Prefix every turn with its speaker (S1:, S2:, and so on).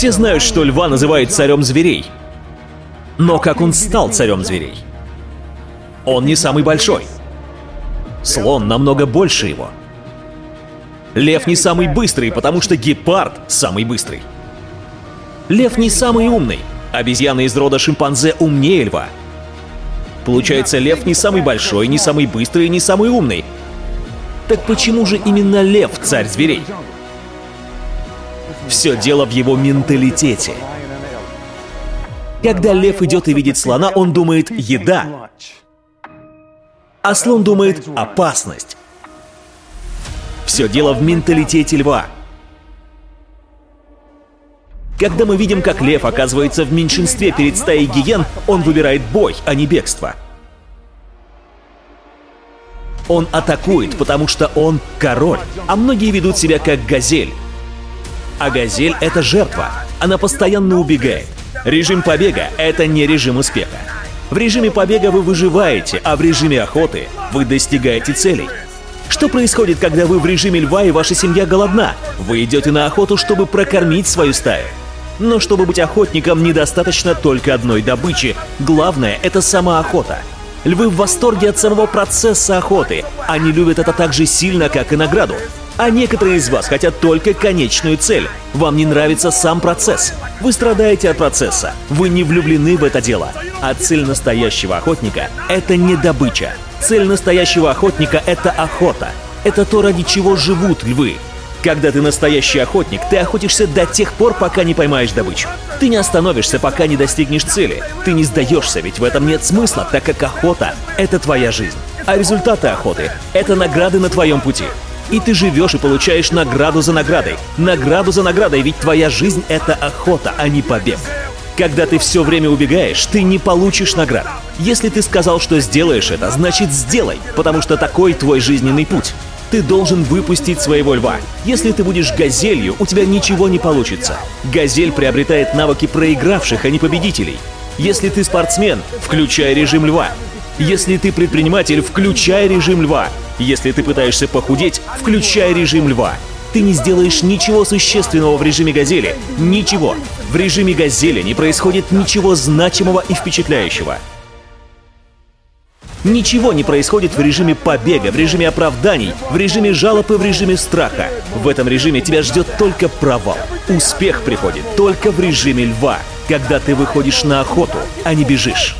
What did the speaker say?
S1: Все знают, что льва называют царем зверей. Но как он стал царем зверей? Он не самый большой. Слон намного больше его. Лев не самый быстрый, потому что гепард самый быстрый. Лев не самый умный. Обезьяна из рода шимпанзе умнее льва. Получается, лев не самый большой, не самый быстрый, не самый умный. Так почему же именно лев царь зверей? Все дело в его менталитете. Когда лев идет и видит слона, он думает «еда», а слон думает «опасность». Все дело в менталитете льва. Когда мы видим, как лев оказывается в меньшинстве перед стаей гиен, он выбирает бой, а не бегство. Он атакует, потому что он король, а многие ведут себя как газель. А газель — это жертва. Она постоянно убегает. Режим побега — это не режим успеха. В режиме побега вы выживаете, а в режиме охоты вы достигаете целей. Что происходит, когда вы в режиме льва и ваша семья голодна? Вы идете на охоту, чтобы прокормить свою стаю. Но чтобы быть охотником, недостаточно только одной добычи. Главное — это сама охота. Львы в восторге от самого процесса охоты. Они любят это так же сильно, как и награду. А некоторые из вас хотят только конечную цель. Вам не нравится сам процесс. Вы страдаете от процесса. Вы не влюблены в это дело. А цель настоящего охотника — это не добыча. Цель настоящего охотника — это охота. Это то, ради чего живут львы. Когда ты настоящий охотник, ты охотишься до тех пор, пока не поймаешь добычу. Ты не остановишься, пока не достигнешь цели. Ты не сдаешься, ведь в этом нет смысла, так как охота — это твоя жизнь. А результаты охоты — это награды на твоем пути. И ты живешь и получаешь награду за наградой. Награду за наградой, ведь твоя жизнь — это охота, а не побег. Когда ты все время убегаешь, ты не получишь наград. Если ты сказал, что сделаешь это, значит сделай, потому что такой твой жизненный путь. Ты должен выпустить своего льва. Если ты будешь газелью, у тебя ничего не получится. Газель приобретает навыки проигравших, а не победителей. Если ты спортсмен, включай режим льва. Если ты предприниматель, включай режим льва. Если ты пытаешься похудеть, включай режим льва. Ты не сделаешь ничего существенного в режиме газели. Ничего. В режиме газели не происходит ничего значимого и впечатляющего. Ничего не происходит в режиме побега, в режиме оправданий, в режиме жалоб и в режиме страха. В этом режиме тебя ждет только провал. Успех приходит только в режиме льва, когда ты выходишь на охоту, а не бежишь.